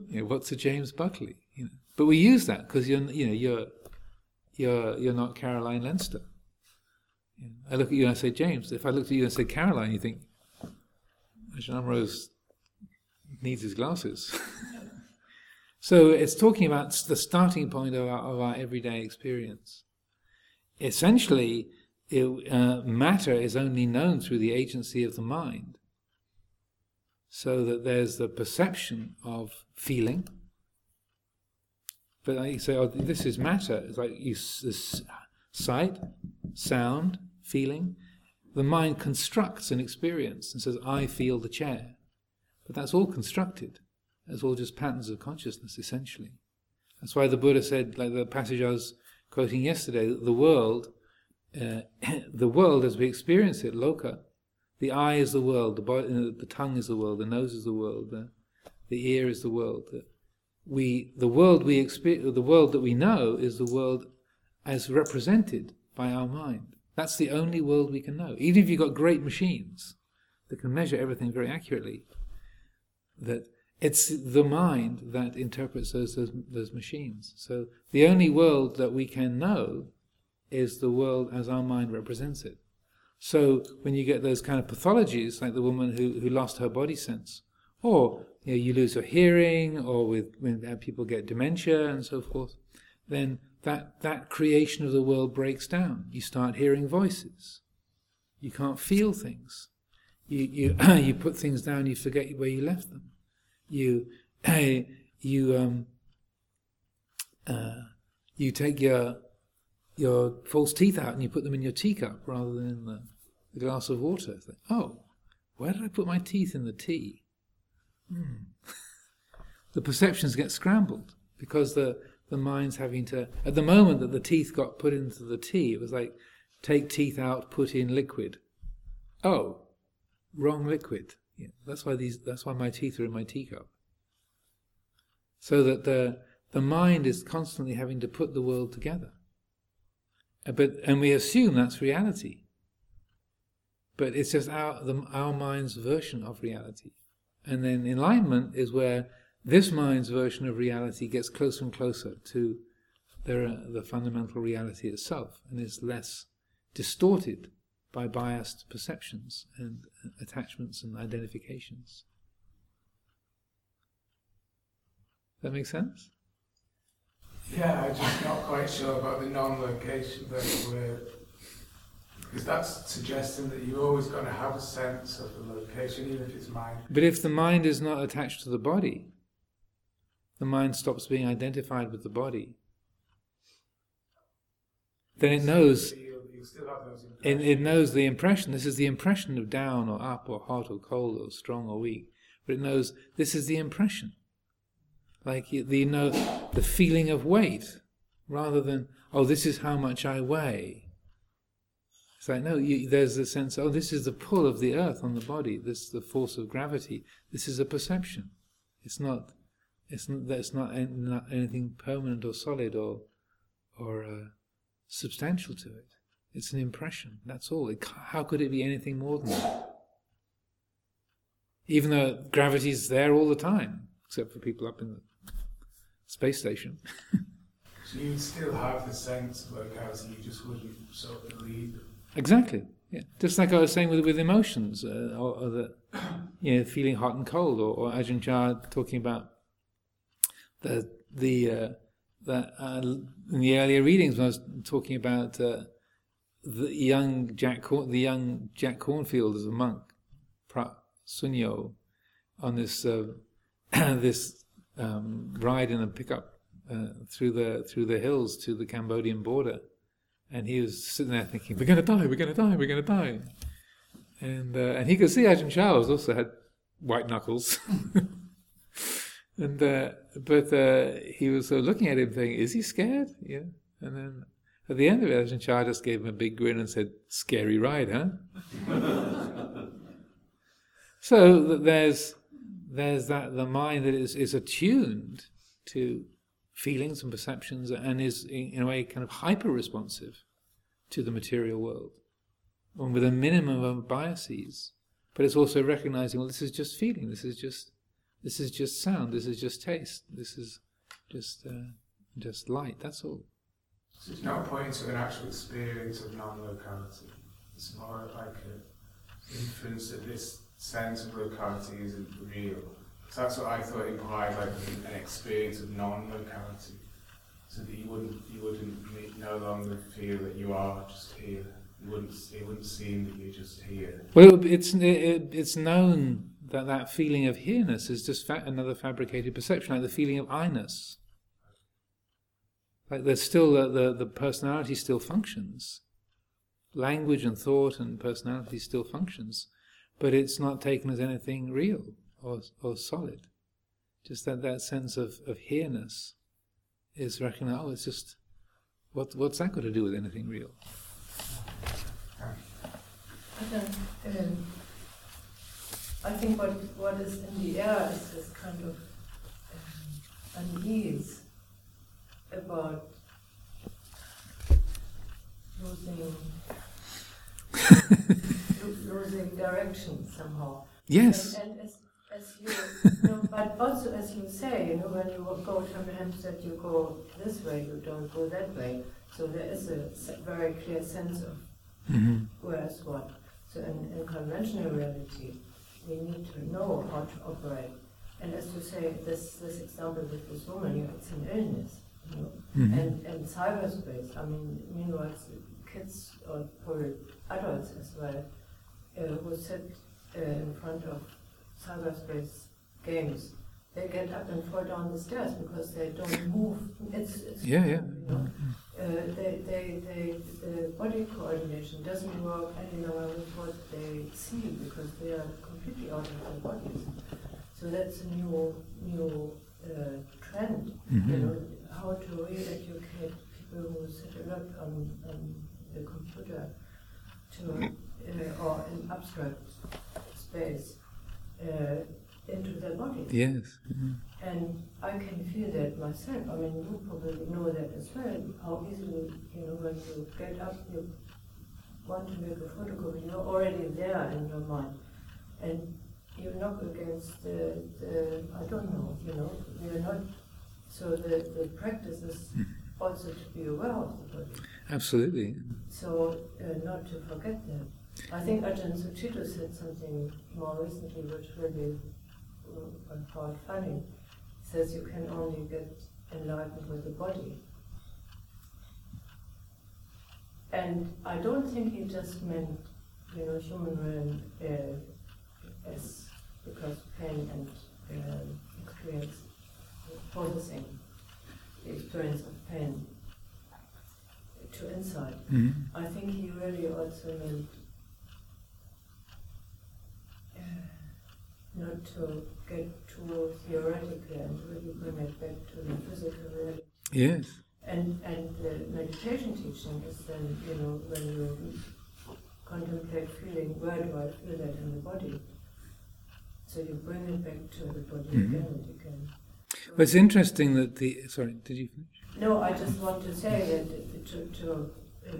Speaker 1: You know, what's a James Buckley? You know, but we use that because you're, you know, you're, you're, you're not Caroline Lenster. You know, I look at you and I say James. If I looked at you and said Caroline, you think Ajahn Rose needs his glasses. so it's talking about the starting point of our, of our everyday experience. Essentially, it, uh, matter is only known through the agency of the mind. So that there's the perception of feeling. But you say, oh, this is matter. It's like you this sight, sound, feeling. The mind constructs an experience and says, I feel the chair. But that's all constructed. That's all just patterns of consciousness, essentially. That's why the Buddha said, like the passage I was quoting yesterday, that the world uh, the world as we experience it, loka, the eye is the world, the, body, uh, the tongue is the world, the nose is the world, the, the ear is the world. The, we, the world we experience, the world that we know is the world as represented by our mind. That's the only world we can know. Even if you've got great machines that can measure everything very accurately, that it's the mind that interprets those, those, those machines. So the only world that we can know is the world as our mind represents it. So when you get those kind of pathologies, like the woman who, who lost her body sense, or you, know, you lose your hearing, or with when people get dementia and so forth, then that, that creation of the world breaks down. You start hearing voices. You can't feel things. You, you, you put things down, you forget where you left them. You, you, um, uh, you take your your false teeth out and you put them in your teacup rather than in the, the glass of water. Like, oh, where did I put my teeth in the tea? Hmm. the perceptions get scrambled because the, the mind's having to. At the moment that the teeth got put into the tea, it was like take teeth out, put in liquid. Oh, wrong liquid. Yeah, that's why these. That's why my teeth are in my teacup. So that the the mind is constantly having to put the world together. But and we assume that's reality. But it's just our the, our mind's version of reality. And then enlightenment is where this mind's version of reality gets closer and closer to the, the fundamental reality itself and is less distorted by biased perceptions and attachments and identifications. Does that make sense?
Speaker 4: Yeah, I'm just not quite sure about the non-location bit where, because that's suggesting that you're always going to have a sense of the location, even if it's mind.
Speaker 1: But if the mind is not attached to the body, the mind stops being identified with the body. Then it knows. It, it knows the impression. This is the impression of down or up or hot or cold or strong or weak. But it knows this is the impression. Like you, you know, the feeling of weight, rather than oh, this is how much I weigh. It's like no, you, there's a sense. Oh, this is the pull of the earth on the body. This is the force of gravity. This is a perception. It's not. It's not. It's not, not anything permanent or solid or or uh, substantial to it. It's an impression. That's all. It, how could it be anything more than that? Even though gravity's there all the time, except for people up in the space station.
Speaker 4: so you'd still have the sense of locality, you just wouldn't sort of believe them.
Speaker 1: Exactly. Yeah. Just like I was saying with with emotions, uh, or, or, the you know feeling hot and cold, or, or Ajahn Chah talking about the the uh, that uh, in the earlier readings when I was talking about uh, the young Jack Corn- the young Jack Kornfield as a monk, Prat Sunyo, on this uh, this um, ride in a pickup uh, through the through the hills to the Cambodian border, and he was sitting there thinking, "We're going to die! We're going to die! We're going to die!" And uh, and he could see Ajahn Chah's also had white knuckles, and uh, but uh, he was sort of looking at him, thinking, "Is he scared?" Yeah, and then. At the end of it, Ajahn Chah just gave him a big grin and said, "Scary ride, huh?" so there's there's that the mind that is, is attuned to feelings and perceptions and is, in in a way, kind of hyper responsive to the material world, and with a minimum of biases. But it's also recognizing, well, this is just feeling, this is just, this is just sound, this is just taste, this is just, uh, just light. That's all.
Speaker 4: So it's not pointing to an actual experience of non-locality. It's more like an inference that this sense of locality isn't real. So that's what I thought implied, like an experience of non-locality, so that you wouldn't you wouldn't no longer feel that you are just here. You wouldn't it wouldn't seem that you're just here.
Speaker 1: Well, it's it, it's known that that feeling of here-ness is just fa- another fabricated perception, like the feeling of I-ness. Like there's still the, the, the personality still functions, language and thought and personality still functions, but it's not taken as anything real or or solid. Just that that sense of of here-ness is recognized. Oh, it's just what what's that got to do with anything real?
Speaker 5: I I think what, what is in the air is this kind of um, unease about losing, lo- losing direction somehow.
Speaker 1: Yes.
Speaker 5: And, and as, as you, you know, but also as you say, you know, when you go to Hampstead, you go this way, you don't go that way. So there is a very clear sense of
Speaker 1: hmm
Speaker 5: whereas what. So in, in conventional reality, we need to know how to operate. And as you say, this, this example with this woman, you know, it's an illness, you know.
Speaker 1: hmm
Speaker 5: And, and cyberspace, I mean, meanwhile, it's kids or probably adults as well, uh, who sit uh, in front of cyberspace games, they get up and fall down the stairs because they don't move. It's, it's
Speaker 1: Yeah, yeah.
Speaker 5: You know? Uh, they, they, they, the body coordination doesn't work any longer with what they see because they are completely out of their bodies. So that's a new, new uh, trend you
Speaker 1: Mhm.
Speaker 5: know, how to re-educate people who sit a lot on, on the computer to, uh, or in abstract space, uh, into their body.
Speaker 1: Yes. Mhm.
Speaker 5: And I can feel that myself. I mean, you probably know that as well. How easily, you know, when you get up, you want to make a photocopy, you're already there in your mind. And you knock against the, the I don't know, you know, we are not. So the, the practice is also to be aware of the body.
Speaker 1: Absolutely.
Speaker 5: So uh, not to forget that. I think Ajahn Sucitto said something more recently which really uh, I found funny. Says you can only get enlightened with the body. And I don't think he just meant, you know, human realm uh, as because pain and um experience, processing the experience of pain to insight.
Speaker 1: Mhm.
Speaker 5: I think he really also meant uh, not to get too theoretical and really bring it back to the physical reality.
Speaker 1: Yes.
Speaker 5: And and the meditation teaching is then, you know, when you contemplate feeling, where do I feel that in the body? So you bring it back to the body
Speaker 1: Mhm.
Speaker 5: again and again.
Speaker 1: But it's interesting that the sorry, did you finish?
Speaker 5: No, I just want to say that to, to uh,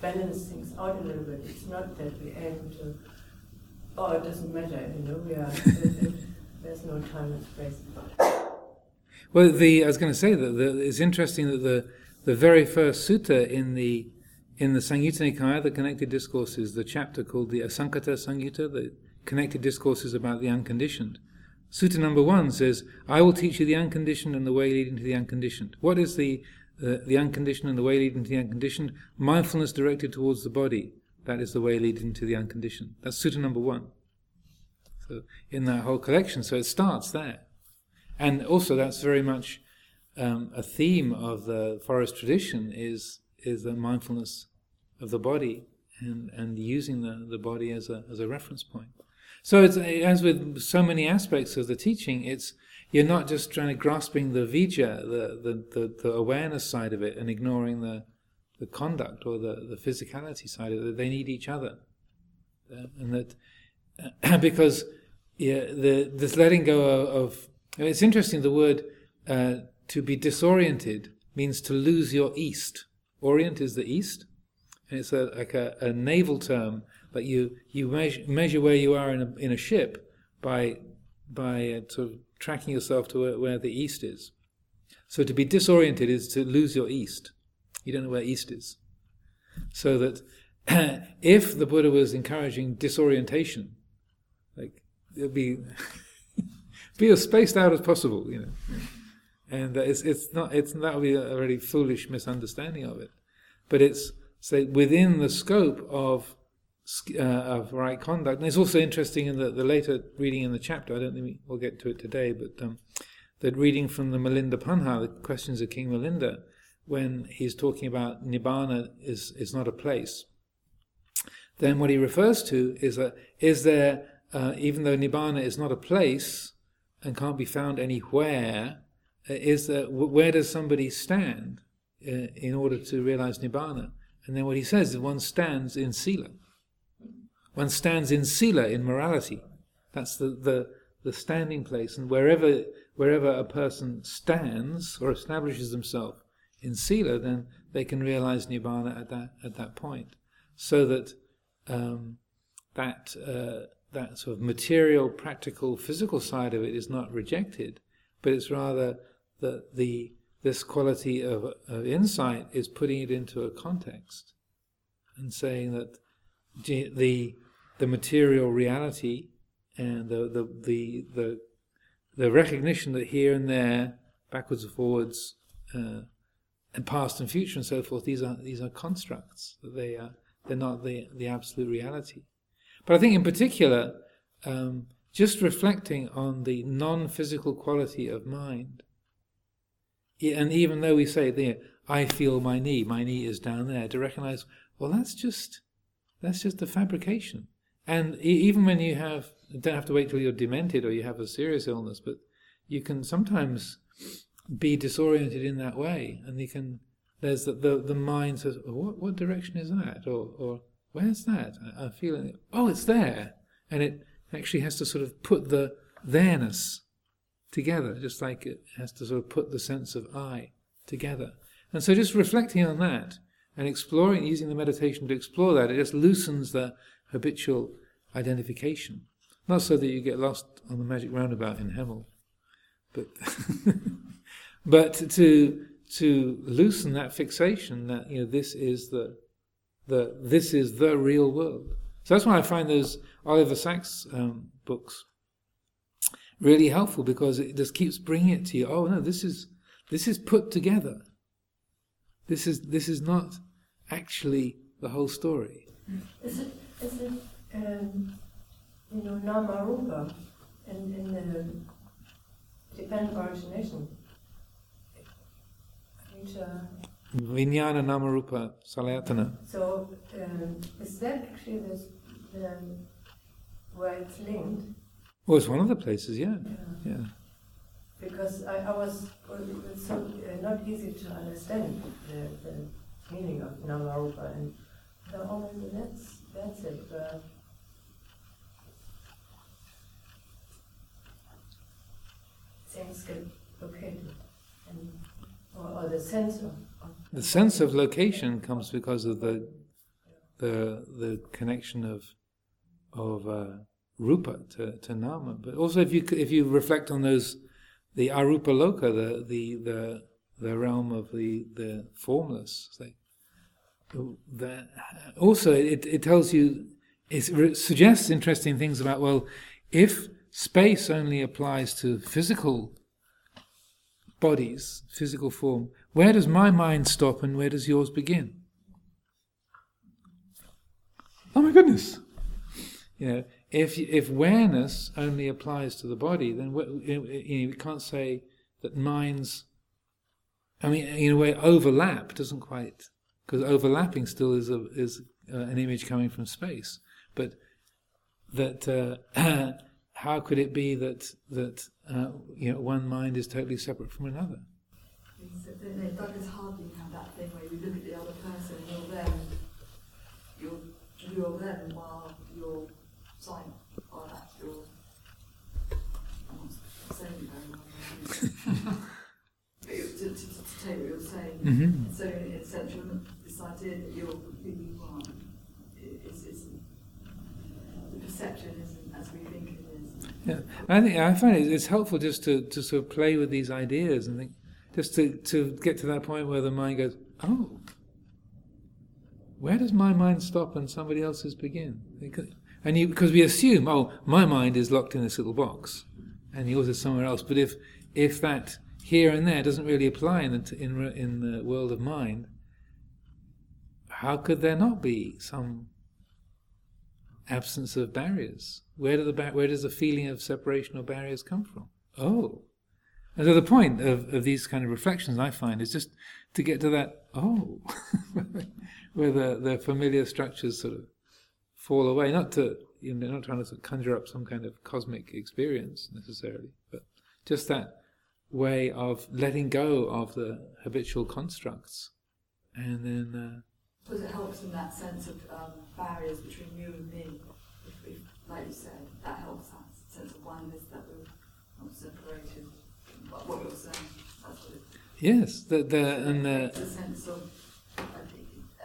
Speaker 5: balance things out a little bit. It's not that we aim to, oh, it doesn't matter, you know, we are, there's no time and space.
Speaker 1: Well, the I was going to say that the, it's interesting that the the very first sutta in the in the Samyutta Nikaya, the connected discourses, the chapter called the Asankata Samyutta, the connected discourses about the unconditioned. Sutta number one says, "I will teach you the unconditioned and the way leading to the unconditioned." What is the uh, the unconditioned and the way leading to the unconditioned? Mindfulness directed towards the body. That is the way leading to the unconditioned. That's sutta number one. So in that whole collection, so it starts there. And also, that's very much um, a theme of the forest tradition is is the mindfulness of the body and, and using the, the body as a as a reference point. So it's as with so many aspects of the teaching, it's you're not just trying to grasping the vijja, the, the, the, the awareness side of it, and ignoring the the conduct or the, the physicality side of it. They need each other, uh, and that because yeah, the this letting go of, of it's interesting the word uh, to be disoriented means to lose your east. Orient is the east, and it's a, like a, a naval term. But you you measure, measure where you are in a, in a ship by by uh, sort of tracking yourself to where, where the east is. So to be disoriented is to lose your east. You don't know where east is. So that if the Buddha was encouraging disorientation, like it'd be be as spaced out as possible, you know. And it's it's not it's that would be a really foolish misunderstanding of it, but it's say within the scope of uh, of right conduct. And it's also interesting in the, the later reading in the chapter. I don't think we'll get to it today, but um, that reading from the Milinda Panha, the questions of King Milinda, when he's talking about nibbana is is not a place. Then what he refers to is that is there uh, even though nibbana is not a place and can't be found anywhere, uh, is that where does somebody stand uh, in order to realize nibbana? And then what he says is one stands in sila. One stands in sila, in morality. That's the, the, the standing place. And wherever, wherever a person stands or establishes themselves in sila, then they can realize nibbana at that, at that point. So that um, that uh, that sort of material, practical, physical side of it is not rejected, but it's rather that the this quality of, of insight is putting it into a context and saying that the the material reality and the the the the, the recognition that here and there, backwards and forwards, uh, and past and future and so forth, these are these are constructs they are they're not the the absolute reality. But I think in particular, um, just reflecting on the non-physical quality of mind and even though we say there, I feel my knee, my knee is down there, to recognize, well, that's just that's just a fabrication. And even when you have, don't have to wait till you're demented or you have a serious illness, but you can sometimes be disoriented in that way, and you can. There's the the, the mind says, oh, what what direction is that, or or where's that? I, I'm feeling, oh, it's there, and it actually has to sort of put the there-ness together, just like it has to sort of put the sense of I together. And so just reflecting on that and exploring, using the meditation to explore that, it just loosens the habitual identification. Not so that you get lost on the magic roundabout in Hemel, but but to to loosen that fixation that you know this is the the this is the real world. So that's why I find those Oliver Sacks um, books really helpful because it just keeps bringing it to you. Oh no, this is this is put together. This is this is not actually the whole story.
Speaker 5: Is it is it um, you know nama rupa in in the dependent origination? Which, uh,
Speaker 1: Vijnana Namarupa Salayatana.
Speaker 5: So um, is that actually this, the, where it's linked?
Speaker 1: Well, it's one of the places, yeah.
Speaker 5: Yeah.
Speaker 1: Yeah.
Speaker 5: Because I, I was it's so uh, not easy to understand the, the meaning of Namarupa and so, oh, maybe that's that's it. Uh, get located, and or, or the sense of,
Speaker 1: The sense of location comes because of the the the connection of of uh, rupa to, to nama. But also, if you if you reflect on those, the arupa loka, the the the, the realm of the the formless, that also it, it tells you it suggests interesting things about well, if space only applies to physical bodies, physical form, where does my mind stop and where does yours begin? Oh my goodness! You know, if if awareness only applies to the body, then you, know, can't say that minds. I mean, in a way, overlap doesn't quite because overlapping still is a, is uh, an image coming from space, but that uh, how could it be that that uh, you know one mind is totally separate from another?
Speaker 3: It does hardly have that thing where you look at the other person and you're them, you're you're them while you're sign or that you're I'm not saying very well.
Speaker 1: hmm
Speaker 3: So in a sense, idea that you're i- the perception isn't as we think it is.
Speaker 1: Yeah, I think I find it, it's helpful just to, to sort of play with these ideas and think, just to, to get to that point where the mind goes, oh, where does my mind stop and somebody else's begin? And you, because we assume, oh, my mind is locked in this little box, and yours is somewhere else. But if if that here and there doesn't really apply in the, in, in the world of mind, how could there not be some absence of barriers? Where do the ba- where does the feeling of separation or barriers come from? Oh, and so the point of, of these kind of reflections I find is just to get to that oh, where the, the familiar structures sort of fall away. Not to you know, not trying to sort of conjure up some kind of cosmic experience necessarily, but just that way of letting go of the habitual constructs, and then. Uh,
Speaker 3: Because it helps in that sense of um, barriers between you and me. If, if, like you said, that helps that sense of oneness that we're not separated. What what you're saying, that's what it
Speaker 1: Yes, the, the, and the,
Speaker 3: sense of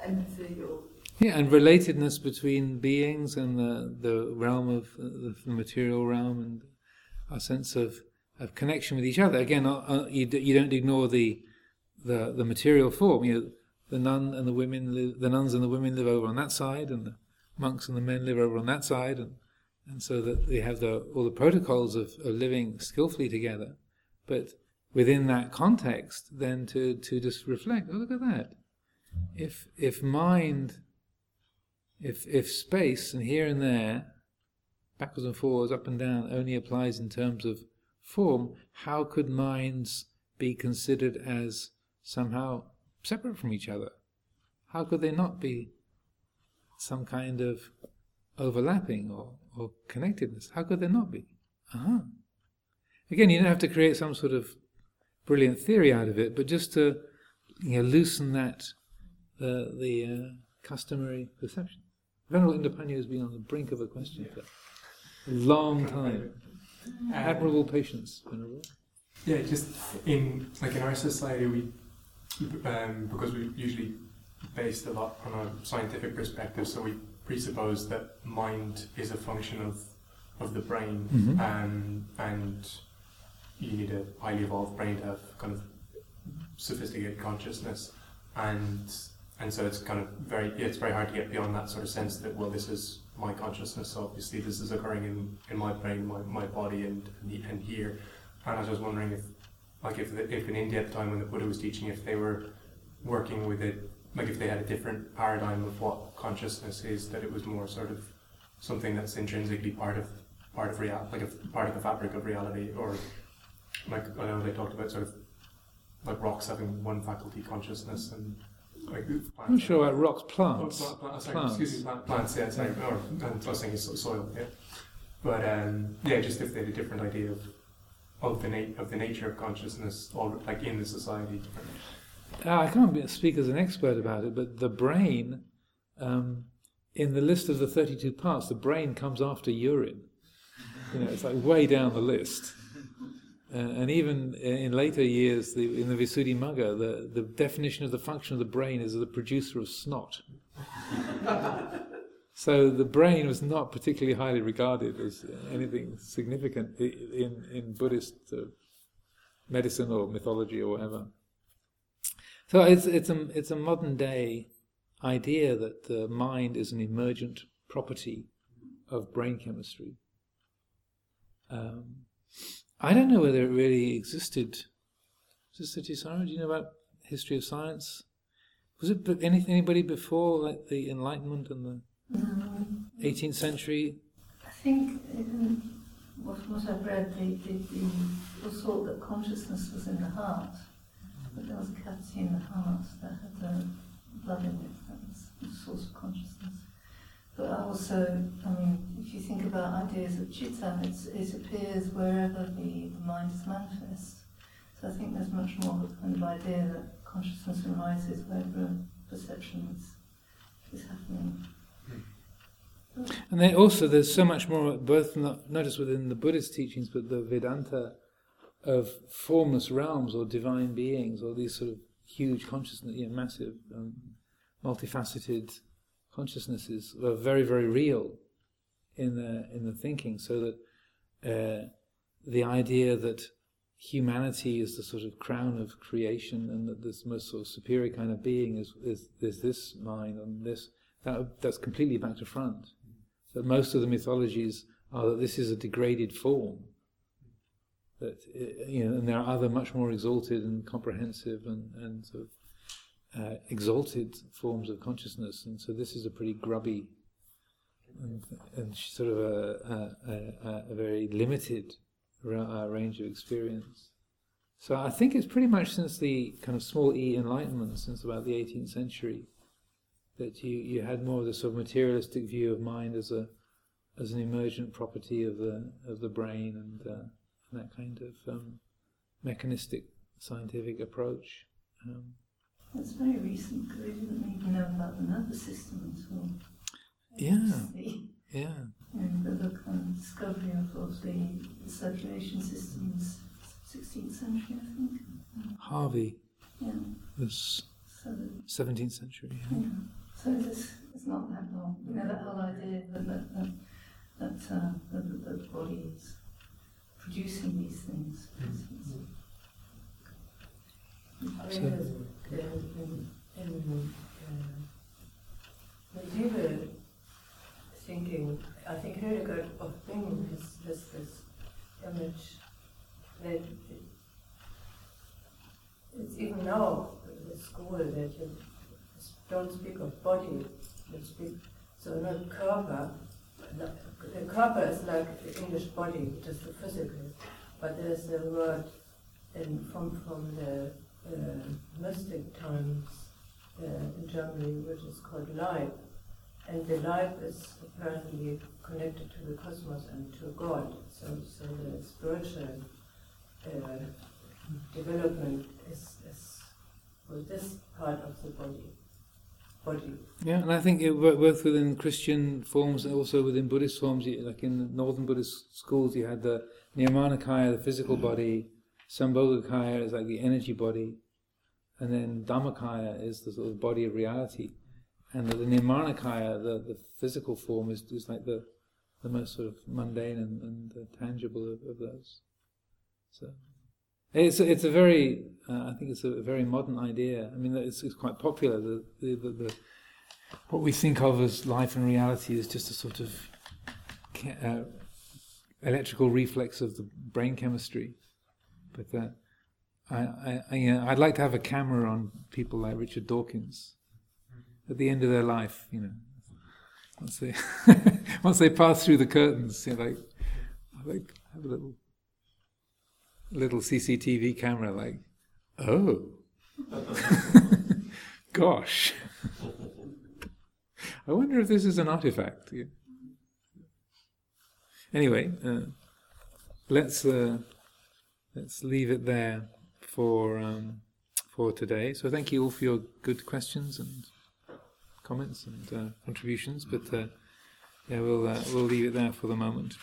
Speaker 3: empathy or
Speaker 1: yeah, and relatedness between beings and the, the realm of uh, the material realm and our sense of, of connection with each other. Again, uh, uh, you, d- you don't ignore the, the the material form. You know, the nun and the women, the nuns and the women live over on that side, and the monks and the men live over on that side, and and so that they have the all the protocols of, of living skillfully together. But within that context, then to, to just reflect, oh, look at that. If, if mind, if, if space and here and there, backwards and forwards, up and down, only applies in terms of form, how could minds be considered as somehow separate from each other? How could they not be some kind of overlapping or, or connectedness? How could there not be? Uh-huh. Again, you don't have to create some sort of brilliant theory out of it, but just to you know, loosen that the the uh, customary perception. Venerable Indapanno has been on the brink of a question for a long time. Admirable patience, Venerable.
Speaker 6: Yeah, just in like in our society, we um, because we usually based a lot on a scientific perspective, so we presuppose that mind is a function of of the brain,
Speaker 1: Mhm.
Speaker 6: um, and you need a highly evolved brain to have kind of sophisticated consciousness, and and so it's kind of very yeah, it's very hard to get beyond that sort of sense that well this is my consciousness, so obviously this is occurring in, in my brain, my, my body, and and here, and I was just wondering if like if if in India at the time when the Buddha was teaching, if they were working with it, like if they had a different paradigm of what consciousness is, that it was more sort of something that's intrinsically part of part of real, like a part of the fabric of reality, or like I know they talked about sort of like rocks having one faculty consciousness and like
Speaker 1: I'm sure about rocks,
Speaker 6: Oh,
Speaker 1: plants.
Speaker 6: pla- pla- sorry,
Speaker 1: Plants.
Speaker 6: excuse me, plant- plants, yeah, sorry, or and I was so- soil, yeah. But um, yeah, just if they had a different idea of of the na- of the nature of consciousness, or like in the society.
Speaker 1: Uh, I can't speak as an expert about it, but the brain, um, in the list of the 32 parts, the brain comes after urine. You know, it's like way down the list. Uh, and even in later years, the, in the Visuddhimagga, the, the definition of the function of the brain is the producer of snot. so the brain was not particularly highly regarded as anything significant in, in Buddhist uh, medicine or mythology or whatever. So it's it's a it's a modern day idea that the mind is an emergent property of brain chemistry. Um, I don't know whether it really existed. Sister Tisara, do you know about history of science? Was it be- any, anybody before like the Enlightenment and the 18th century?
Speaker 5: I think um, what, what I've read, they, all thought that consciousness was in the heart, but there was a cavity in the heart that had the blood in it, that was the source of consciousness. But also, I mean, if you think about ideas of citta, it's, it appears wherever the, the mind is manifest. So I think there's much more of a kind of idea that consciousness arises wherever perception is, is happening.
Speaker 1: And then also, there's so much more, both not, not just within the Buddhist teachings, but the Vedanta of formless realms or divine beings or these sort of huge consciousness, you know, massive, um, multifaceted consciousnesses are very, very real in the in the thinking. So that uh, the idea that humanity is the sort of crown of creation, and that this most sort of superior kind of being is is, is this mind and this that that's completely back to front. That most of the mythologies are that this is a degraded form. That you know, and there are other much more exalted and comprehensive and and sort of uh, exalted forms of consciousness, and so this is a pretty grubby and, and sort of a, a, a, a very limited uh, range of experience. So I think it's pretty much since the kind of small E Enlightenment, since about the 18th century, that you, you had more of the sort of materialistic view of mind as a as an emergent property of the of the brain and, uh, and that kind of um, mechanistic scientific approach. Um,
Speaker 7: That's very recent because we didn't even know about the nervous system at
Speaker 1: all.
Speaker 7: Yeah.
Speaker 1: yeah,
Speaker 7: and the, kind of discovery of, of the, the circulation systems, 16th century, I think.
Speaker 1: Harvey
Speaker 7: Yeah.
Speaker 1: was
Speaker 7: So, the,
Speaker 1: 17th century. Yeah.
Speaker 7: yeah. So it's, it's not that long. You know, that whole idea that that that, that, uh, that, that the body is producing these things.
Speaker 5: I mean, in, in, in uh, thinking, I think Hildegard of Bingen has, has this image that it, it's even now the school that you don't speak of body, you speak, so not Körper, the Körper is like the English body, just the physical, but there's a word in, from, from the uh, mystic times uh, in Germany, which is called Leib. And the Leib is apparently connected to the cosmos and to God. So, so the spiritual uh, development is, is for this part of the body. Body.
Speaker 1: Yeah, and I think it both within Christian forms and also within Buddhist forms, like in the northern Buddhist schools, you had the Nirmanakaya, the physical body, Sambhogakaya is like the energy body, and then Dhammakaya is the sort of body of reality. And the, the Nirmanakaya, the, the physical form, is, is like the, the most sort of mundane and, and uh, tangible of, of those. So it's a, it's a very, uh, I think it's a very modern idea. I mean, it's, it's quite popular. The, the, the, the what we think of as life and reality is just a sort of uh, electrical reflex of the brain chemistry. But uh, I, I, I, you know, I'd like to have a camera on people like Richard Dawkins at the end of their life. You know, once they once they pass through the curtains, you know, like like have a little little CCTV camera. Like, oh, gosh. I wonder if this is an artifact. Anyway, uh, let's uh, let's leave it there for um, for today. So thank you all for your good questions and comments and uh, contributions. But uh, yeah, we'll uh, we'll leave it there for the moment.